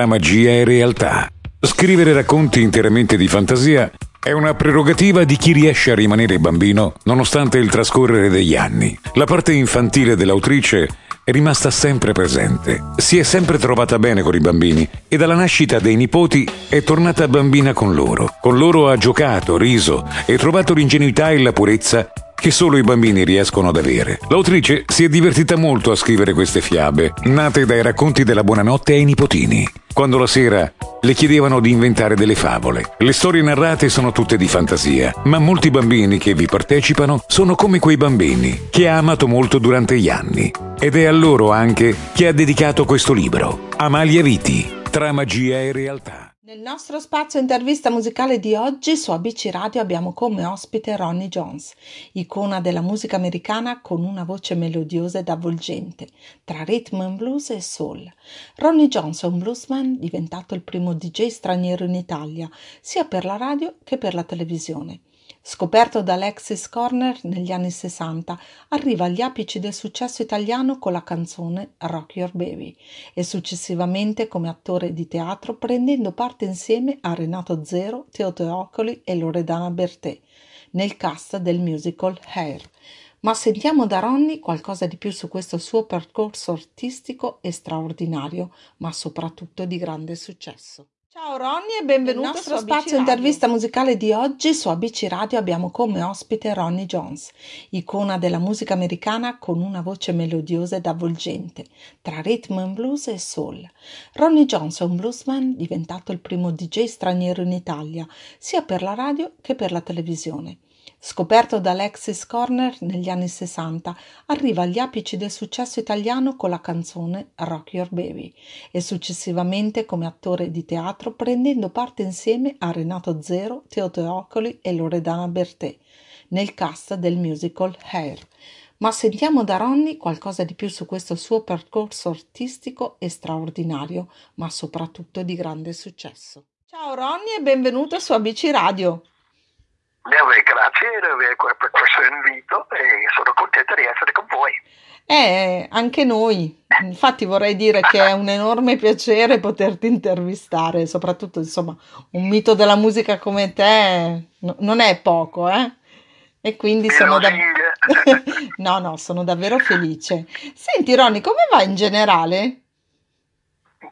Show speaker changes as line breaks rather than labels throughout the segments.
tra magia e realtà. Scrivere racconti interamente di fantasia è una prerogativa di chi riesce a rimanere bambino nonostante il trascorrere degli anni. La parte infantile dell'autrice è rimasta sempre presente. Si è sempre trovata bene con i bambini e dalla nascita dei nipoti è tornata bambina con loro. Con loro ha giocato, riso e trovato l'ingenuità e la purezza che solo i bambini riescono ad avere. L'autrice si è divertita molto a scrivere queste fiabe, nate dai racconti della buonanotte ai nipotini. Quando la sera le chiedevano di inventare delle favole. Le storie narrate sono tutte di fantasia, ma molti bambini che vi partecipano sono come quei bambini che ha amato molto durante gli anni. Ed è a loro anche che ha dedicato questo libro, Amalia Viti, tra magia e realtà.
Nel nostro spazio intervista musicale di oggi su ABC Radio abbiamo come ospite Ronnie Jones, icona della musica americana con una voce melodiosa ed avvolgente, tra rhythm and blues e soul. Ronnie Jones è un bluesman diventato il primo DJ straniero in Italia, sia per la radio che per la televisione. Scoperto da Alexis Corner negli anni 60, arriva agli apici del successo italiano con la canzone Rock Your Baby e successivamente come attore di teatro prendendo parte insieme a Renato Zero, Teo Teocoli e Loredana Bertè nel cast del musical Hair. Ma sentiamo da Ronnie qualcosa di più su questo suo percorso artistico e straordinario, ma soprattutto di grande successo. Ciao Ronnie e benvenuto al nostro spazio intervista musicale di oggi su ABC Radio abbiamo come ospite Ronnie Jones, icona della musica americana con una voce melodiosa ed avvolgente, tra rhythm and blues e soul. Ronnie Jones è un bluesman diventato il primo DJ straniero in Italia, sia per la radio che per la televisione. Scoperto da Alexis Corner negli anni 60, arriva agli apici del successo italiano con la canzone Rock Your Baby e successivamente come attore di teatro prendendo parte insieme a Renato Zero, Teo Teocoli e Loredana Bertè nel cast del musical Hair. Ma sentiamo da Ronnie qualcosa di più su questo suo percorso artistico e straordinario, ma soprattutto di grande successo. Ciao Ronnie e benvenuto su ABC Radio.
Beh, grazie per questo invito e sono contenta di essere con voi.
Eh, anche noi. Infatti vorrei dire che è un enorme piacere poterti intervistare, soprattutto insomma un mito della musica come te no, non è poco, eh? E quindi
Mi
sono, da- no, no, sono davvero felice. Senti Ronny, come va in generale?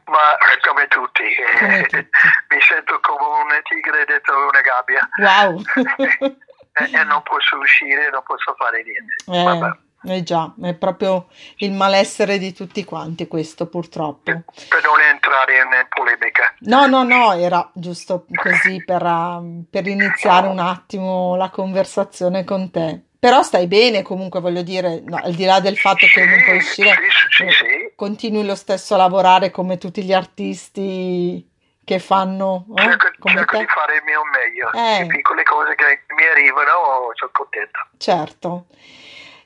Ma eh, come tutti, eh,
Come tutti.
mi sento come un tigre dentro una gabbia
Wow.
e, e non posso uscire, non posso fare niente.
Eh, eh già, è proprio il malessere di tutti quanti questo purtroppo.
Per non entrare in polemica.
No, no, no, era giusto così per, ah, per iniziare un attimo la conversazione con te. Però stai bene comunque, voglio dire, no, al di là del fatto che non puoi uscire,
Sì, sì, sì, sì.
Continui lo stesso a lavorare come tutti gli artisti che fanno eh,
Cerco,
come
cerco
te.
di fare il mio meglio.
Eh.
Le piccole cose che mi arrivano, sono contento.
Certo.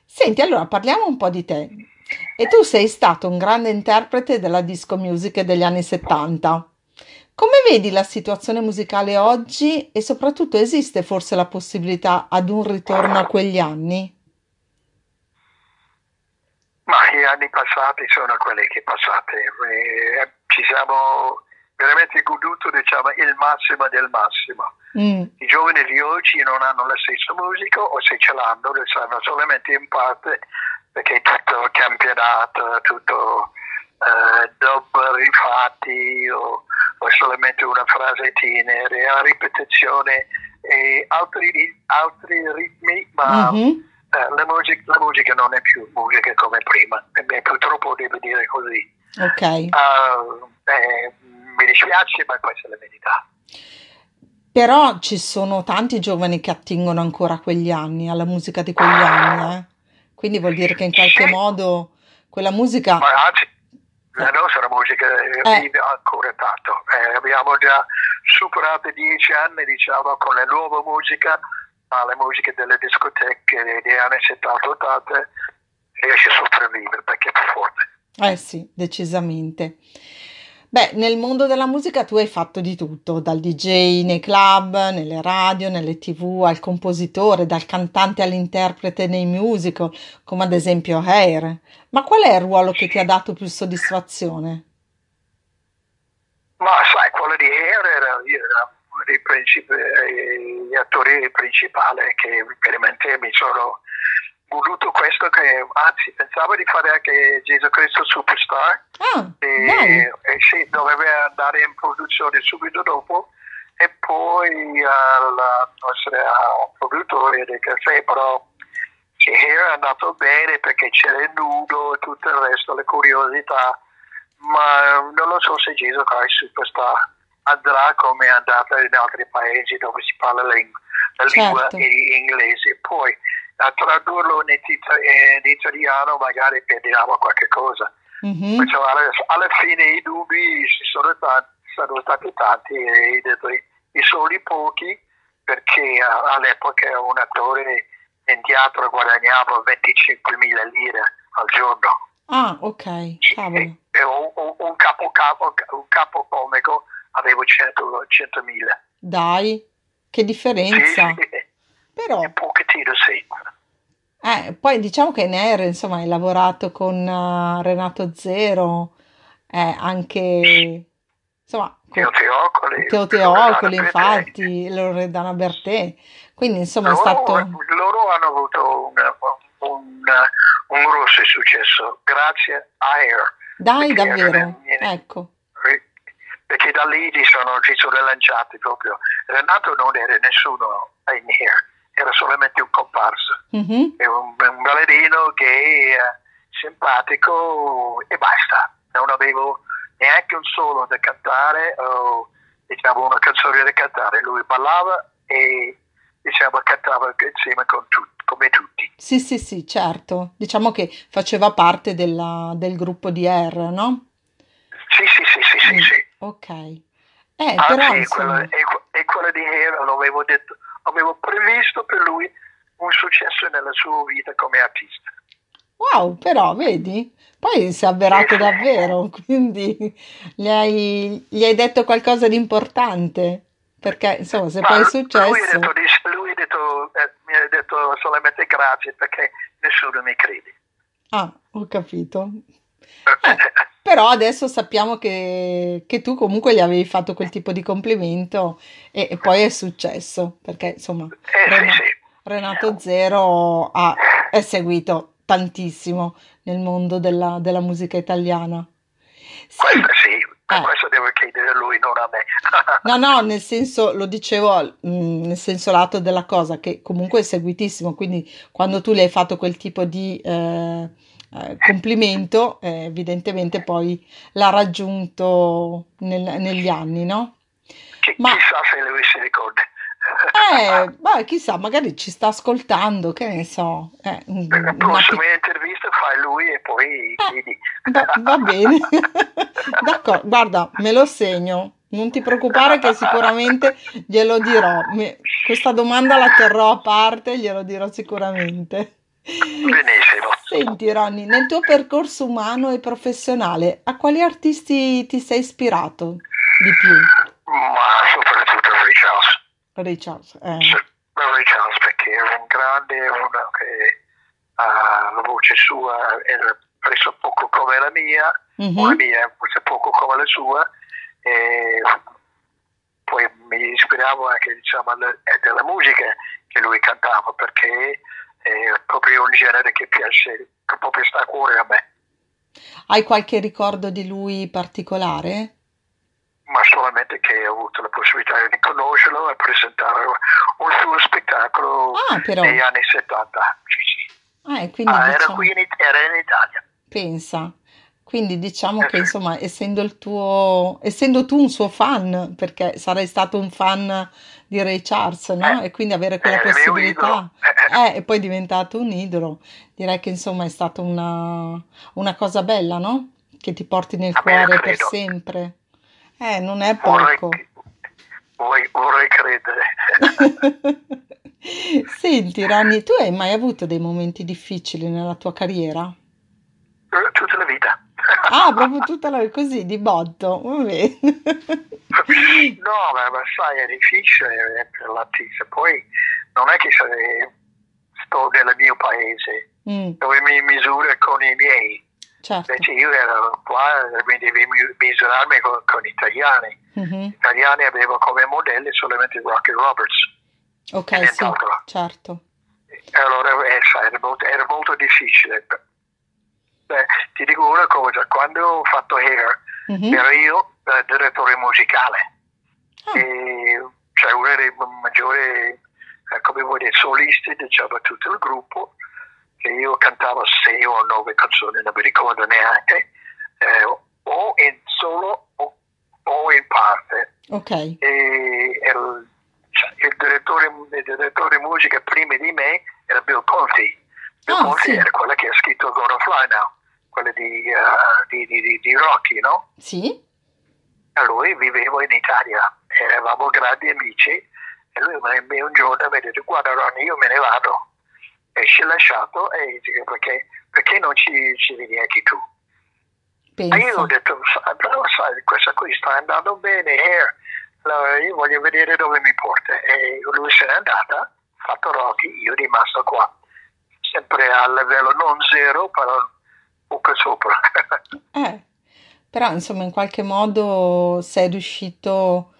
Senti, allora parliamo un po' di te. E tu sei stato un grande interprete della disco music degli anni 70. Come vedi la situazione musicale oggi e soprattutto esiste forse la possibilità ad un ritorno a quegli anni?
Ma gli anni passati sono quelli che passati. Eh, ci siamo veramente goduto diciamo, il massimo del massimo.
Mm,
I giovani di oggi non hanno la stessa musica o se ce l'hanno lo sanno solamente in parte perché tutto campionato, tutto eh, dub rifatti o, o solamente una frase tenere, a ripetizione e altri, ri- altri ritmi, ma
mhm.
Eh, la, musica, la musica non è più musica come prima, e purtroppo devo dire così.
Ok.
Ah, eh, mi dispiace, ma questa è la verità.
Però ci sono tanti giovani che attingono ancora a quegli anni, alla musica di quegli anni, eh. Quindi vuol dire che in qualche
Sì.
modo quella musica...
Ma anzi, la nostra musica eh,
Eh.
vive ancora tanto. Eh, abbiamo già superato i dieci anni, diciamo, con la nuova musica, ma la musica delle discoteche degli anni 70-80 riesce a sopravvivere perché è più forte.
Eh sì, decisamente. Beh, nel mondo della musica tu hai fatto di tutto, dal DJ nei club, nelle radio, nelle TV, al compositore, dal cantante all'interprete nei musical, come ad esempio Hair. Ma qual è il ruolo che ti ha dato più soddisfazione?
Ma sai, quello di Air era, era dei principi, gli attori principali che veramente mi sono voluto questo che anzi pensavo di fare anche Gesù Cristo Superstar.
Ah,
e, e sì, doveva andare in produzione subito dopo. E poi al nostro produttore del caffè però che era andato bene perché c'era il nudo e tutto il resto, le curiosità. Ma non lo so se Gesù Cristo Superstar andrà come è andata in altri paesi dove si parla la, ling- la lingua
Certo.
inglese poi a tradurlo in, ita- in italiano magari perdiamo qualche cosa
Mhm.
Perciò alla, alla fine i dubbi ci sono, tanti, sono stati tanti e i soli pochi perché all'epoca un attore in teatro guadagnava 25.000 lire al giorno
Ah, ok, cavolo.
e, e un- un capo, capo, un capo comico avevo 100 100.000
Dai, che
sì,
differenza.
sì,
Però,
un pochettino sì
eh, poi diciamo che in insomma, hai lavorato con eh, Renato Zero, eh, anche, insomma,
Teo Teocoli
Teo Teocoli, infatti, Loredana Bertè. Quindi, insomma, è
loro,
stato...
loro hanno avuto un, un, un grosso successo grazie a Air
Dai, davvero?
era-
Ecco.
Perché da lì sono, si sono lanciati proprio Renato non era nessuno in Air era solamente un comparso
Mhm.
è un, un ballerino gay simpatico e basta non avevo neanche un solo da cantare o diciamo una canzone da cantare lui ballava e diciamo cantava insieme con tutti come tutti
Sì, sì, sì, certo. Diciamo che faceva parte della- del gruppo di Air, no?
sì sì sì sì sì, sì.
Ok. Eh, però,
Anzi,
insomma...
quella, e, e quella di Hero l'avevo detto, avevo previsto per lui un successo nella sua vita come artista.
Wow, però vedi? Poi si è avverato davvero, quindi gli hai, gli hai detto qualcosa di importante, perché insomma se
Ma
poi è
Lui ha
successo...
detto, lui ha detto, eh, mi ha detto solamente grazie perché nessuno mi crede.
Ah, ho capito. Eh, però adesso sappiamo che, che tu comunque gli avevi fatto quel tipo di complimento e, e poi è successo, perché insomma
Eh,
Rena-
sì, sì.
Renato Zero ha, è seguito tantissimo nel mondo della, della musica italiana. Sì,
Questo sì,
Eh.
questo devo chiedere a lui, non a me.
No, no, nel senso, lo dicevo, mh, nel senso lato della cosa, che comunque è seguitissimo, quindi quando tu le hai fatto quel tipo di eh, eh, complimento, eh, evidentemente poi l'ha raggiunto nel- negli anni, no? Ma-
Chissà se lui si ricorda.
Eh, beh, chissà, magari ci sta ascoltando, che ne so. eh, un-
La prossima
pic-
intervista fai lui e poi
Eh,
chiedi.
Va, va bene, d'accordo, guarda, me lo segno, non ti preoccupare che sicuramente glielo dirò. Me- questa domanda la terrò a parte, glielo dirò sicuramente.
Benissimo.
Senti, Ronny, nel tuo percorso umano e professionale, a quali artisti ti sei ispirato di più?
Ma soprattutto Ray Charles.
Richard, eh,
Ray Charles perché era un grande, uno che ah, la voce sua era presso poco come la mia,
mhm,
o la mia forse poco come la sua, e poi mi ispiravo anche diciamo, alla- della musica che lui cantava perché è proprio un genere che piace, che proprio sta a cuore a me,
Hai qualche ricordo di lui particolare?
ma solamente che ho avuto la possibilità di conoscerlo e presentare un suo spettacolo
Ah, però,
negli anni 70. Sì, sì.
ah, quindi
Ah, era
diciamo...
qui in, era in Italia.
Pensa. Quindi diciamo che insomma, essendo il tuo, essendo tu un suo fan, perché sarai stato un fan di Ray Charles, no?
Eh,
E quindi avere quella
mio
possibilità,
idolo.
eh, e poi è diventato un idolo, direi che insomma è stata una, una cosa bella, no? Che ti porti nel
A
cuore per sempre. Eh, non è
Vorrei,
poco.
vorrei, vorrei credere.
Senti, Rani, tu hai mai avuto dei momenti difficili nella tua carriera?
Tutta la vita.
Ah, proprio tutta la così di botto, va bene.
No, ma, ma sai, è difficile per l'artista. Poi non è che se sto nel mio paese
Mm,
dove mi misuro con i miei.
certo.
Invece io ero qua, mi devi misurarmi con, con italiani. Mm-hmm. Italiani avevo come modelli solamente Rocky Roberts.
Ok, sì, certo.
Allora eh, era, molto, era molto difficile. Beh, ti dico una cosa, quando ho fatto Hair mm-hmm. ero io eh, direttore musicale. Ah. E, cioè uno dei maggiori, eh, come vuoi dire, solisti diciamo tutto il gruppo, che io cantavo sei o nove canzoni, non mi ricordo neanche, eh, o in solo o, o in parte.
Ok.
E il, cioè, il, direttore, il direttore musica prima di me era Bill Conti. Bill oh, Conti sì. era quello che ha scritto Gonna Fly Now, quello di, uh, di, di, di Rocky, no?
Sì.
E lui vivevo in Italia, eravamo grandi amici e lui mi un giorno mi ha detto guarda Ronnie io me ne vado e ci ha lasciato e dice perché, perché non ci, ci vieni anche tu?
Penso.
E io ho detto però sai questa qui sta andando bene Hair allora io voglio vedere dove mi porta e lui se n'è andata fatto Rocky io rimasto qua sempre a livello non zero però po' sopra
eh però insomma in qualche modo sei riuscito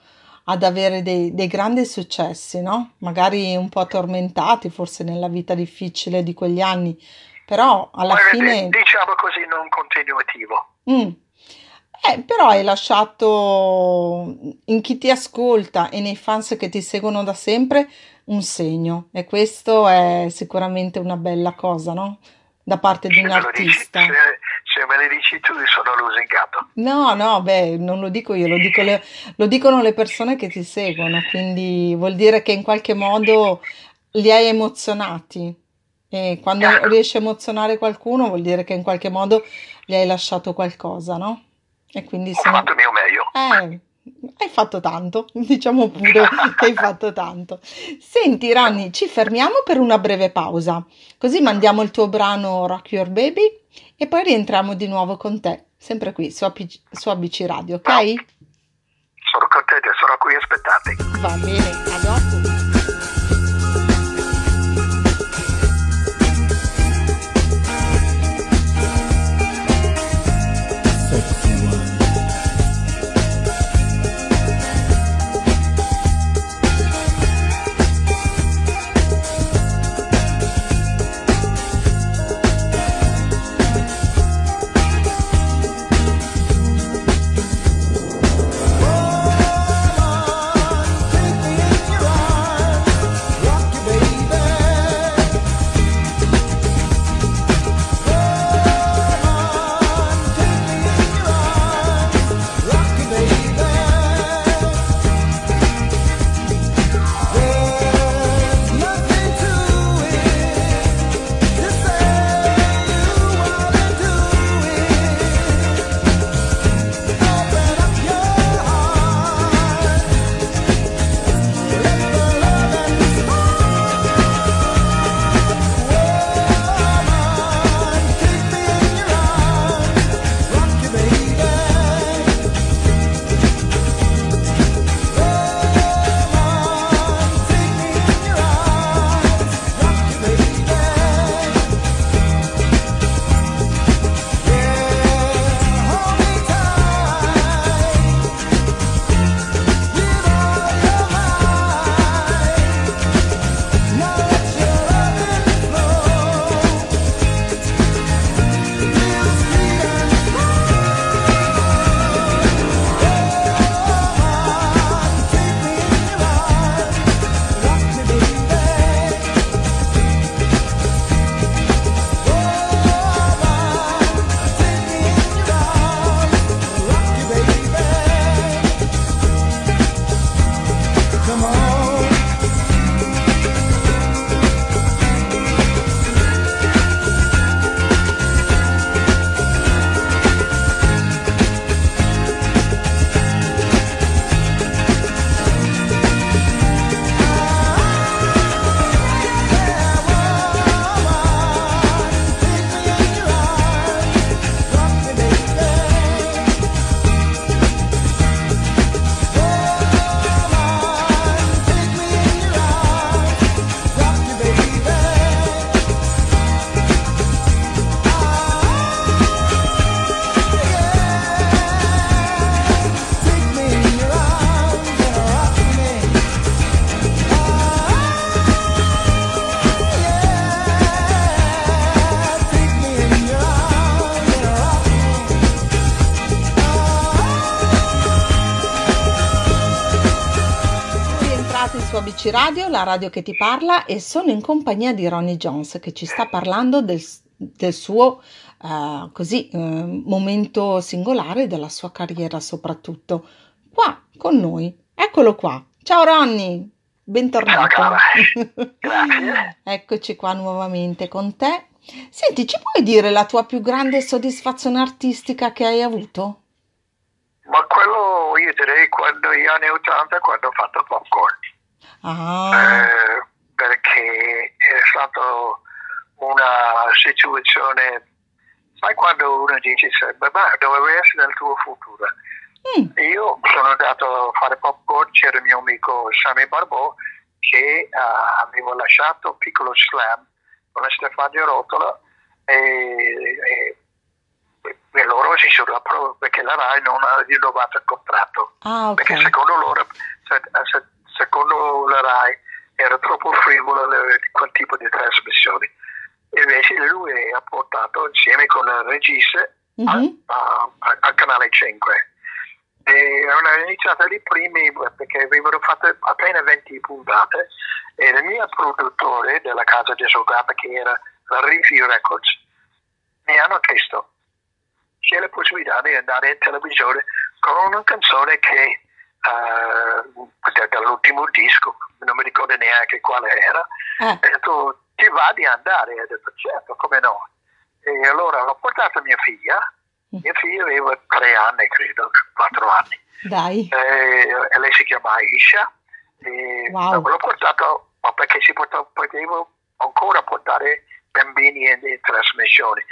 ad avere dei, dei grandi successi, no? Magari un po' tormentati forse nella vita difficile di quegli anni, però alla
Guarda,
fine...
Diciamo così, non continuativo.
Mm. Eh, però hai lasciato in chi ti ascolta e nei fans che ti seguono da sempre un segno e questo è sicuramente una bella cosa, no? Da parte di un artista.
Dici, se, se me le dici tu sono lusingato.
No, no, beh, non lo dico io, lo, dico le, lo dicono le persone che ti seguono, quindi vuol dire che in qualche modo li hai emozionati. E quando certo. riesci a emozionare qualcuno vuol dire che in qualche modo gli hai lasciato qualcosa, no?
E quindi Ho sono... fatto il mio meglio.
Eh, hai fatto tanto, diciamo pure che hai fatto tanto. Senti Ronny, ci fermiamo per una breve pausa, così mandiamo il tuo brano Rock Your Baby e poi rientriamo di nuovo con te, sempre qui su, APG, su ABC Radio, ok?
Sono contento, sono qui, aspettate.
Va bene, a dopo. Radio, la radio che ti parla e sono in compagnia di Ronnie Jones che ci sta parlando del, del suo uh, così, uh, momento singolare della sua carriera soprattutto. Qua con noi, eccolo qua. Ciao Ronnie, bentornato. Eccoci qua nuovamente con te. Senti, ci puoi dire la tua più grande soddisfazione artistica che hai avuto?
Ma quello io direi quando negli anni 80 quando ho fatto popcorn.
Ah.
Eh, perché è stata una situazione, sai quando uno dice ma dove essere nel tuo futuro?
Mm.
Io sono andato a fare popcorn, c'era il mio amico Sammy Barbò che uh, aveva lasciato un piccolo slam con la Stefania Rotola e, e e loro si sono approvato perché la RAI non ha rinnovato il contratto.
Ah, ok.
Perché secondo loro, se, se, secondo la RAI era troppo frivolo quel tipo di trasmissioni. Invece lui ha portato insieme con il regista
mm-hmm.
al canale 5. E hanno iniziato i primi perché avevano fatto appena 20 puntate e il mio produttore della casa discografia che era la Review Records mi hanno chiesto c'è la possibilità di andare in televisione con una canzone che uh, dall'ultimo disco, non mi ricordo neanche quale era,
eh.
ho detto ti va di andare? Ho detto certo, come no. E allora l'ho portata mia figlia,
Mm.
mia figlia aveva tre anni, credo, quattro anni,
Dai.
e, e lei si chiama Aisha. E
Wow.
L'ho portato ma perché si poteva, potevo ancora portare bambini in, in trasmissioni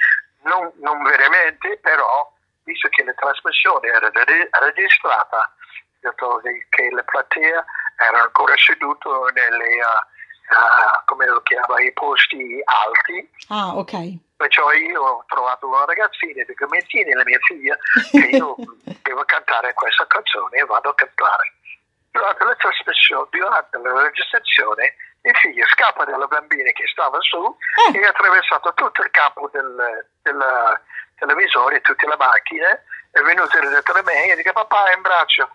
non, non veramente, però, visto che la trasmissione era re- registrata, detto che la platea era ancora seduta nelle, uh, come lo chiama, i posti alti,
Ah, ok.
perciò io ho trovato una ragazzina di come tiene la mia figlia che io devo cantare questa canzone e vado a cantare. Durante la trasmissione, durante la registrazione, mia figlia scappa dalla bambina che stava su
Eh.
e ha attraversato tutto il campo del, del televisore, tutte le macchine, è venuta dietro a me e dice papà è in braccio.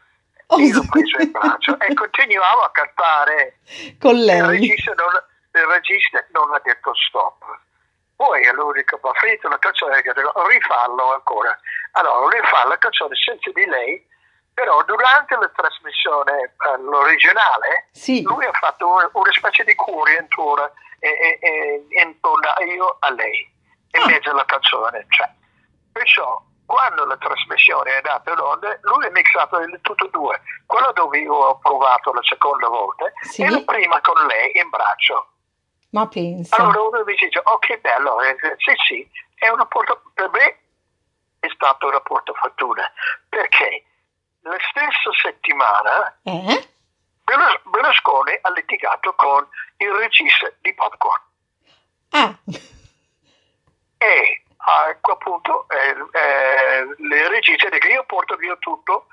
Io l'ho preso in braccio e continuavo a cantare.
Con
Il
lei.
regista non, il regista non ha detto stop. Poi allora dico, ma finito la canzone, che dico, rifallo ancora. Allora, rifà la canzone senza di lei, però durante la trasmissione, eh, l'originale,
Sì.
lui ha fatto un- una specie di cuore intorno, e, e, e, intorno a io a lei, in
Ah.
mezzo alla canzone. Cioè. Perciò, quando la trasmissione è andata in onda, lui ha mixato il tutto e due. Quello dove io ho provato la seconda volta
Sì.
e la prima con lei in braccio.
Ma pensa.
Allora uno mi dice, oh che bello, eh, sì sì, è una porta, per me è stata una porta fortuna, perché la stessa settimana
Eh?
Berlus- Berlusconi ha litigato con il regista di Popcorn
Ah,
e a quel punto eh, eh, il regista porto via tutto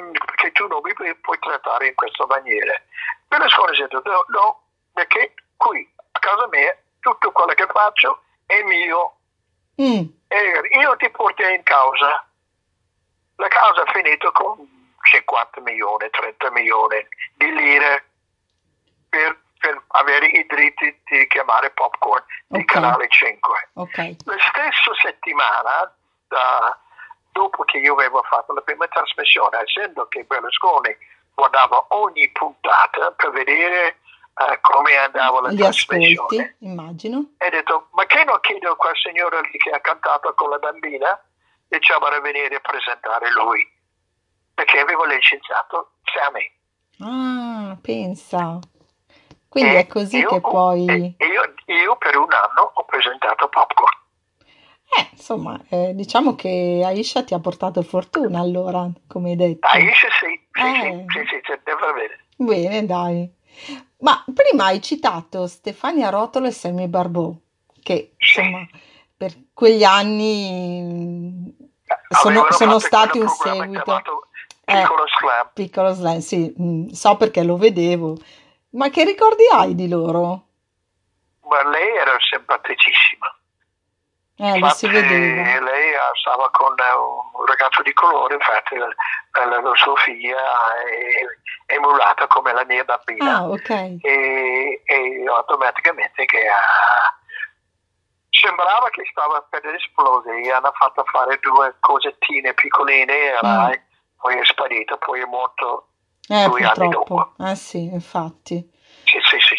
"Mm, che tu non mi pu- puoi trattare in questa maniera. Berlusconi ha detto no, no, perché qui a casa mia tutto quello che faccio è mio
mm,
e io ti porto in causa. La causa è finita con 50 milioni, 30 milioni di lire per, per avere i diritti di chiamare popcorn di. Canale 5.
ok.
La stessa settimana, da- dopo che io avevo fatto la prima trasmissione, essendo che Berlusconi guardava ogni puntata per vedere eh, come andava la
Gli ascolti,
trasmissione,
immagino.
e ha detto, ma che non chiedo a quel signore lì che ha cantato con la bambina? Diciamo a venire a presentare lui, perché avevo licenziato Sammy.
Ah, pensa. Quindi
E
è così
io-
che poi...
e io, io per un anno ho presentato Popcorn.
Eh, insomma, eh, diciamo che Aisha ti ha portato fortuna allora, come hai detto.
Aisha sì, sì,
Eh.
sì, sì, sì, sì, devo avere.
Bene, dai. Ma prima hai citato Stefania Rotolo e Sammy Barbò, che
Sì.
insomma per quegli anni sono,
Avevano
sono
fatto
stati un seguito.
chiamato
Eh.
Piccolo Slam.
Piccolo slam, sì, mm, so perché lo vedevo. Ma che ricordi hai di loro?
Ma lei era simpaticissima.
Eh,
Infatti, lei stava con eh, un ragazzo di colore, infatti la, la- figlia, e, emulata come la mia bambina.
Ah, ok.
E, e automaticamente che ha sembrava che stava per esplodere, gli hanno fatto fare due cosettine piccoline e
Mm.
poi è sparito, poi è morto
Eh,
due anni
purtroppo.
dopo.
Eh sì, infatti.
Sì, sì.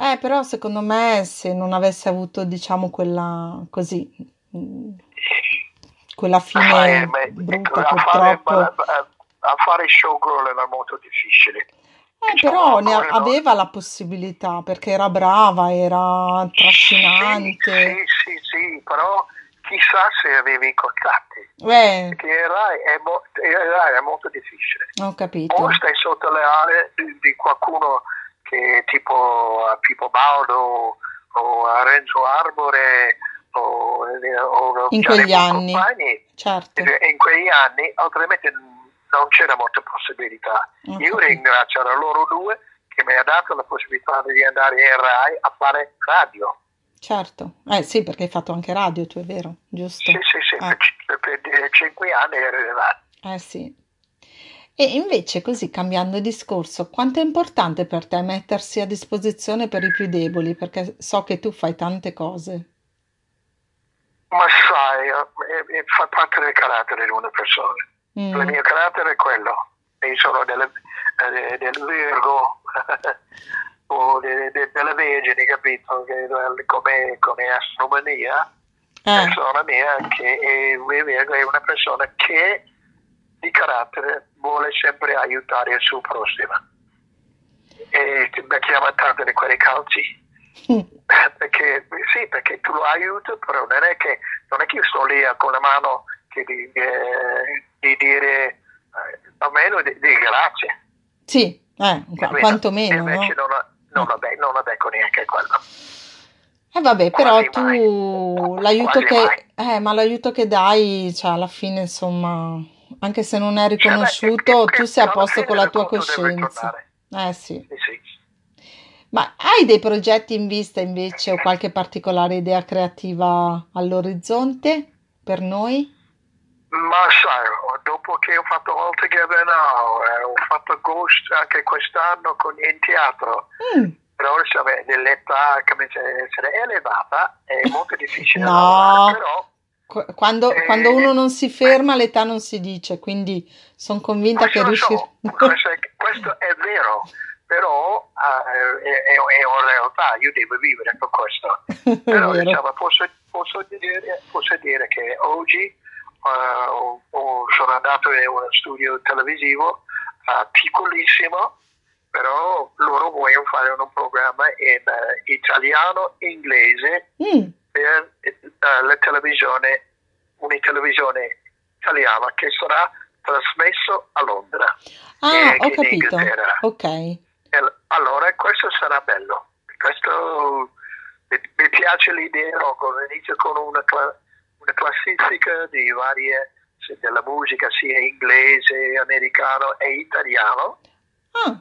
Eh, però secondo me se non avesse avuto, diciamo, quella così, mm, quella
fare,
fine
ma-
brutta
a fare,
purtroppo.
a- a fare showgirl era molto difficile.
Eh,
Diciamo,
però ne aveva la possibilità perché era brava, era trascinante.
Sì, sì, sì, però chissà se avevi i contatti.
Eh,
Perché Rai è, mo- Rai è molto difficile.
ho capito.
O stai sotto le ali di qualcuno che tipo a Pippo Baudo o a Renzo Arbore o, o
In quegli anni.
Compagni.
Certo.
in quegli anni altrimenti non c'era molta possibilità.
Ho
Io ringrazio a loro due che mi ha dato la possibilità di andare in Rai a fare radio.
Certo. Eh sì, perché hai fatto anche radio, tu è vero, giusto?
Sì, sì, sì,
Eh.
per, per- per cinque anni ero in radio.
Eh sì. E invece, così cambiando discorso, quanto è importante per te mettersi a disposizione per i più deboli? Perché so che tu fai tante cose.
Ma sai, eh, eh, fa parte del carattere di una persona.
Mm,
Il mio carattere è quello. Io sono delle, eh, del Virgo o de- de- delle Vergini, capito? Eh, come, come astronomia,
eh,
persona mia che è, è una persona che di carattere vuole sempre aiutare il suo prossimo. E ti becchiamo tanto di quei calci. Perché, sì, perché tu lo aiuti, però non è che, non è che io sto lì con la mano che di, eh, di dire eh, almeno di, di grazie.
sì, eh, quantomeno, no?
Invece non, non, lo be- non becco neanche quello.
Eh vabbè, però
Quasi
tu
mai.
l'aiuto
Quasi
che, eh, ma l'aiuto che dai, cioè alla fine, insomma, anche se non è riconosciuto,
che-
tu
che
sei a posto con la tua coscienza. Eh sì. Ma hai dei progetti in vista invece o qualche particolare idea creativa all'orizzonte per noi?
Ma sai, dopo che ho fatto All Together Now, eh, ho fatto Ghost anche quest'anno con, in teatro,
Mm,
però sai, l'età comincia a essere elevata, è molto difficile
No.
lavorare, però
Quando,
Eh,
quando uno non si ferma, l'età non si dice, quindi sono convinta che riuscirò.
so, questo, è, questo è vero, però eh, è, è- una realtà, io devo vivere con questo. Però diciamo, posso, posso dire, posso dire che oggi eh, ho- sono andato in uno studio televisivo eh, piccolissimo, però loro vogliono fare un programma in eh, italiano inglese
Mm,
per eh, la televisione, una televisione italiana che sarà trasmesso a Londra.
Ah,
eh,
ho
in
capito.
Inghilterra.
Ok.
E allora questo sarà bello. Questo mi, piace l'idea, no? Inizio con una, una classifica di varie della musica sia inglese, americano e italiano
Ah,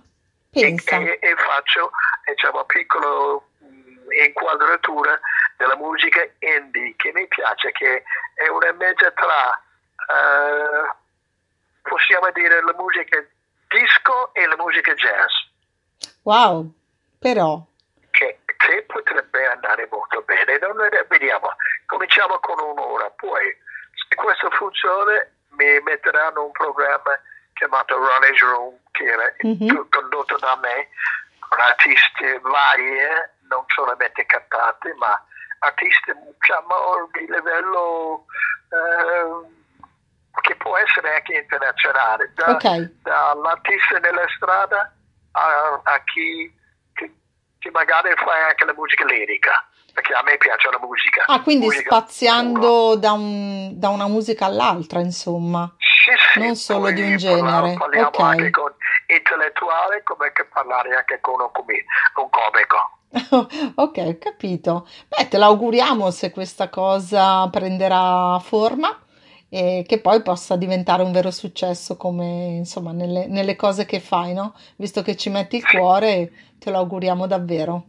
e,
pensa.
e- e faccio diciamo, una piccola mm, inquadratura della musica indie che mi piace, che è una mezza tra, eh, possiamo dire, la musica disco e la musica jazz.
Wow, però.
che, che potrebbe andare molto bene. Non vediamo, cominciamo con un'ora, poi se questo funziona mi metteranno un programma chiamato Ronnie's Room che era
Mhm.
condotto da me con artisti varie, non solamente cantanti, ma artisti diciamo di livello eh, che può essere anche internazionale, da-
Ok.
dall'artista nella strada a, a chi, chi, chi magari fa anche la musica lirica, perché a me piace la musica.
Ah, quindi
Musica
spaziando da, un- da una musica all'altra, insomma. Non solo di un genere,
Parliamo
ok.
anche con intellettuali come che parlare anche con un, un comico.
Ok, ho capito. Beh, te l'auguriamo se questa cosa prenderà forma e che poi possa diventare un vero successo come, insomma, nelle, nelle cose che fai, no? Visto che ci metti il cuore, te lo auguriamo davvero.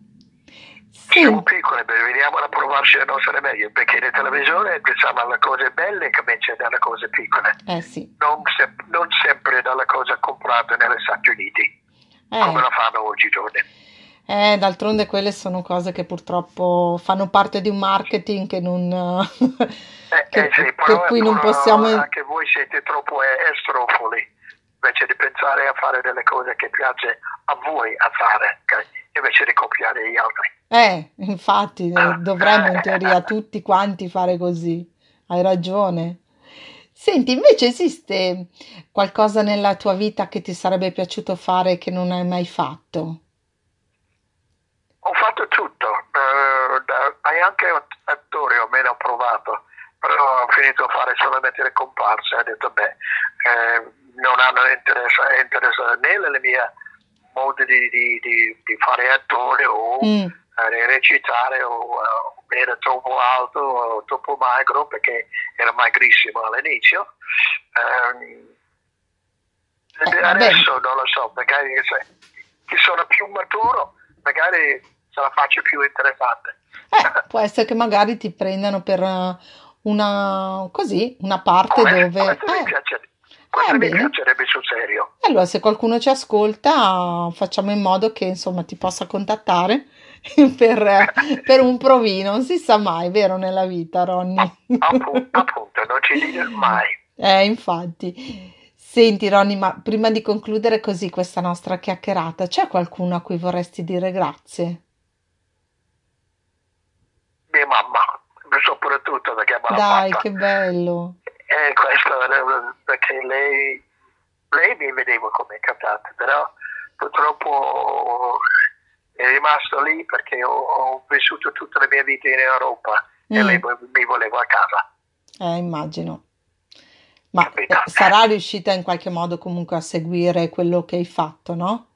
Siamo piccoli, veniamo a provarci le nostre meglio, perché la televisione pensiamo alle cose belle comincia dalle cose piccole,
eh sì,
non, se- non sempre dalle cose comprate negli Stati Uniti. eh. come lo fanno oggigiorni.
Eh, d'altronde quelle sono cose che purtroppo fanno parte di un marketing che non...
eh, che, eh sì, per cui non possiamo... Anche voi siete troppo estrofoli invece di pensare a fare delle cose che piace a voi a fare, okay? Invece di copiare gli altri.
Eh, infatti, eh, dovremmo in teoria tutti quanti fare così. Hai ragione. Senti, invece esiste qualcosa nella tua vita che ti sarebbe piaciuto fare che non hai mai fatto?
Ho fatto tutto, da, anche attore ho meno provato, però ho finito a fare solamente le comparse, ho detto beh, eh, non hanno interesse, interesse né nelle mie modi di, di, di, fare attore o mm. eh, recitare o uh, era troppo alto o troppo magro perché era magrissimo all'inizio. Um, eh, adesso non lo so, magari che sono più maturo, magari se la faccio più interessante.
Eh, può essere che magari ti prendano per una, così, una parte oh, dove...
Eh, mi piace, bene. piacerebbe sul serio.
Allora, se qualcuno ci ascolta, facciamo in modo che insomma ti possa contattare per, per, un provino, non si sa mai, vero, nella vita, Ronny?
Appunto, appunto non ci dire mai.
Eh, infatti. Senti, Ronny, ma prima di concludere così questa nostra chiacchierata, c'è qualcuno a cui vorresti dire grazie?
Mia mamma, soprattutto perché
me Dai, fatta. che bello.
E questo perché lei, lei mi vedeva come cantante, però purtroppo è rimasto lì perché ho, ho, vissuto tutta la mia vita in Europa mm. e lei mi voleva a casa.
Eh, immagino. Ma eh, sarà riuscita in qualche modo comunque a seguire quello che hai fatto, no?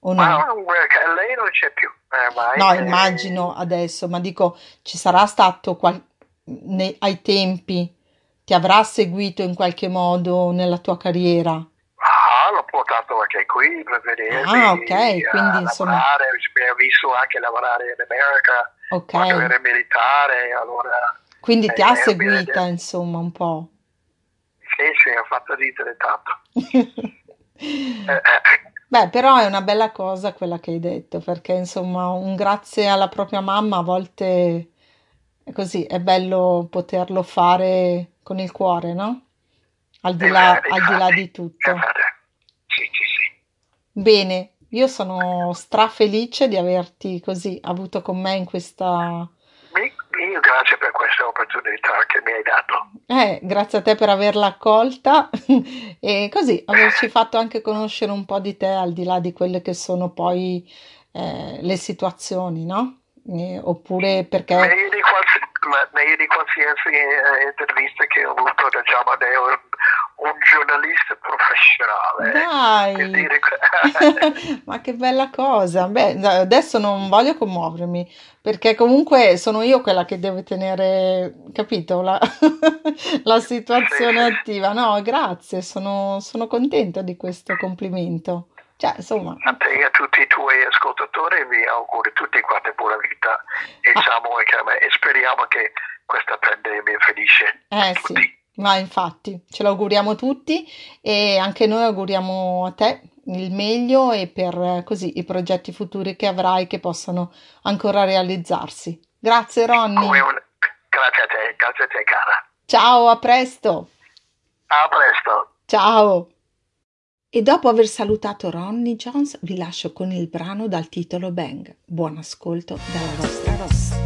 O no? Ma lei non c'è più.
Eh, no, immagino adesso, ma dico, ci sarà stato qual- nei, ai tempi, ti avrà seguito in qualche modo nella tua carriera?
Ah, l'ho portato anche qui per vedere.
Ah, ok, quindi insomma...
Mi ha visto anche lavorare in America, ok. quando era militare, allora...
Quindi ti ha seguita, insomma, un po'.
Sì, sì, ha fatto ridere tanto.
eh, eh. Beh, però è una bella cosa quella che hai detto, perché insomma un grazie alla propria mamma a volte è così, è bello poterlo fare con il cuore, no? Al di là, al di, là di tutto.
Sì, sì, sì.
Bene, io sono strafelice di averti così avuto con me in questa
io grazie per questa opportunità che mi hai dato.
Eh, grazie a te per averla accolta e così averci fatto anche conoscere un po' di te al di là di quelle che sono poi eh, le situazioni, no? Eh, oppure perché...
Meglio di, quals- meglio di qualsiasi eh, intervista che ho avuto da Giamadeo un giornalista professionale.
Dai, ma che bella cosa. Beh, adesso non voglio commuovermi perché comunque sono io quella che deve tenere, capito, la, la situazione sì. attiva. No, grazie, sono, sono contenta di questo complimento. Cioè, insomma.
A te e a tutti i tuoi ascoltatori vi auguro tutti quanti buona vita e, diciamo, e speriamo che questa pandemia finisce.
Eh tutti. sì. Ma infatti, ce l'auguriamo tutti e anche noi auguriamo a te il meglio e per così i progetti futuri che avrai che possano ancora realizzarsi. Grazie Ronny. Un...
Grazie a te, grazie a te cara.
Ciao, a presto.
A presto.
Ciao. E dopo aver salutato Ronny Jones vi lascio con il brano dal titolo Bang. Buon ascolto dalla vostra Rossa.